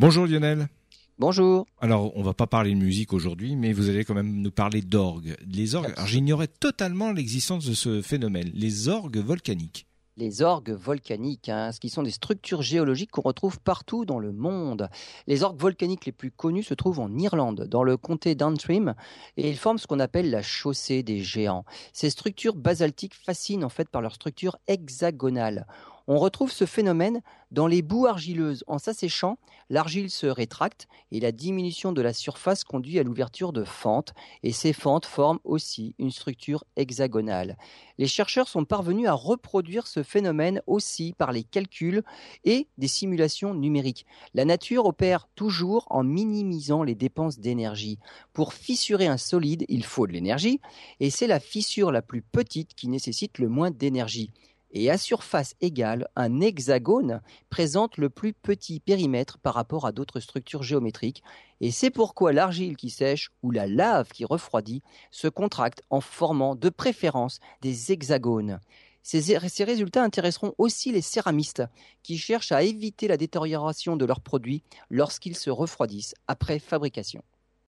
Bonjour Lionel. Bonjour. Alors, on va pas parler de musique aujourd'hui, mais vous allez quand même nous parler d'orgues. Les orgues, alors j'ignorais totalement l'existence de ce phénomène, les orgues volcaniques les orgues volcaniques, hein, ce qui sont des structures géologiques qu'on retrouve partout dans le monde. Les orgues volcaniques les plus connus se trouvent en Irlande, dans le comté d'Antrim, et ils forment ce qu'on appelle la chaussée des géants. Ces structures basaltiques fascinent en fait par leur structure hexagonale. On retrouve ce phénomène dans les boues argileuses. En s'asséchant, l'argile se rétracte et la diminution de la surface conduit à l'ouverture de fentes et ces fentes forment aussi une structure hexagonale. Les chercheurs sont parvenus à reproduire ce phénomène aussi par les calculs et des simulations numériques. La nature opère toujours en minimisant les dépenses d'énergie. Pour fissurer un solide, il faut de l'énergie et c'est la fissure la plus petite qui nécessite le moins d'énergie et à surface égale, un hexagone présente le plus petit périmètre par rapport à d'autres structures géométriques, et c'est pourquoi l'argile qui sèche ou la lave qui refroidit se contractent en formant de préférence des hexagones. Ces, résultats intéresseront aussi les céramistes qui cherchent à éviter la détérioration de leurs produits lorsqu'ils se refroidissent après fabrication.